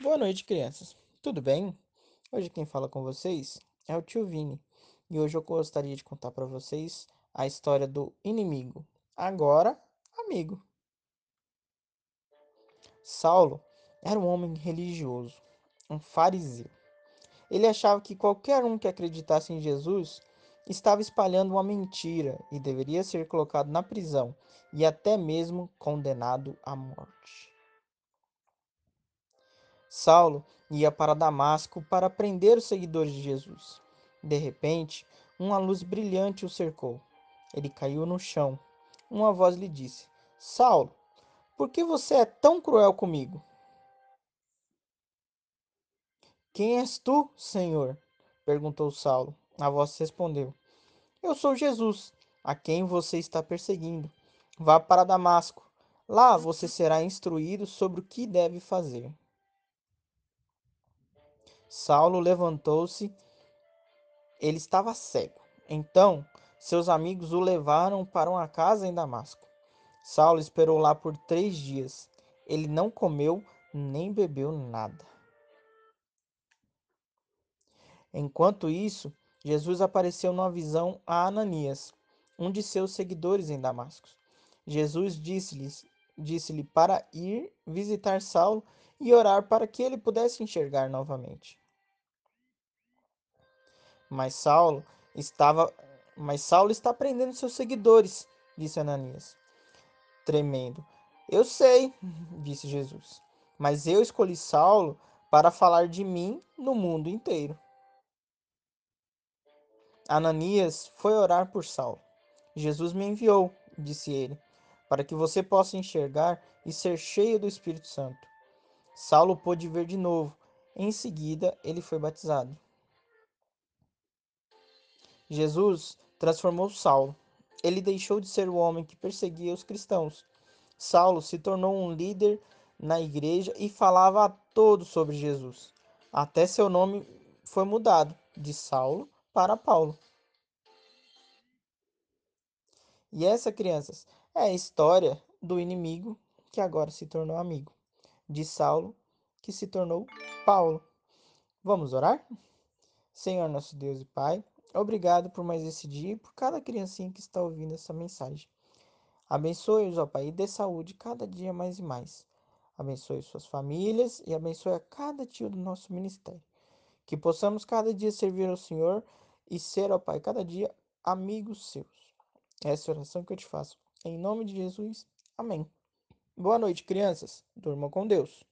Boa noite, crianças. Tudo bem? Hoje quem fala com vocês é o tio Vini e hoje eu gostaria de contar para vocês a história do inimigo, agora amigo. Saulo era um homem religioso, um fariseu. Ele achava que qualquer um que acreditasse em Jesus estava espalhando uma mentira e deveria ser colocado na prisão e até mesmo condenado à morte. Saulo ia para Damasco para prender os seguidores de Jesus. De repente, uma luz brilhante o cercou. Ele caiu no chão. Uma voz lhe disse: Saulo, por que você é tão cruel comigo? Quem és tu, Senhor? perguntou Saulo. A voz respondeu: Eu sou Jesus, a quem você está perseguindo. Vá para Damasco. Lá você será instruído sobre o que deve fazer. Saulo levantou-se. Ele estava cego. Então, seus amigos o levaram para uma casa em Damasco. Saulo esperou lá por três dias. Ele não comeu nem bebeu nada. Enquanto isso, Jesus apareceu numa visão a Ananias, um de seus seguidores em Damasco. Jesus disse-lhe disse para ir visitar Saulo e orar para que ele pudesse enxergar novamente. Mas Saulo estava, mas Saulo está prendendo seus seguidores, disse Ananias, tremendo. Eu sei, disse Jesus, mas eu escolhi Saulo para falar de mim no mundo inteiro. Ananias foi orar por Saulo. Jesus me enviou, disse ele, para que você possa enxergar e ser cheio do Espírito Santo. Saulo pôde ver de novo. Em seguida, ele foi batizado. Jesus transformou Saulo. Ele deixou de ser o homem que perseguia os cristãos. Saulo se tornou um líder na igreja e falava a todos sobre Jesus. Até seu nome foi mudado de Saulo para Paulo. E essa, crianças, é a história do inimigo que agora se tornou amigo, de Saulo que se tornou Paulo. Vamos orar? Senhor nosso Deus e Pai, Obrigado por mais esse dia e por cada criancinha que está ouvindo essa mensagem. Abençoe-os, ó Pai, e dê saúde cada dia mais e mais. Abençoe suas famílias e abençoe a cada tio do nosso ministério. Que possamos cada dia servir ao Senhor e ser, ó Pai, cada dia amigos seus. Essa é oração que eu te faço. Em nome de Jesus. Amém. Boa noite, crianças. Durmam com Deus.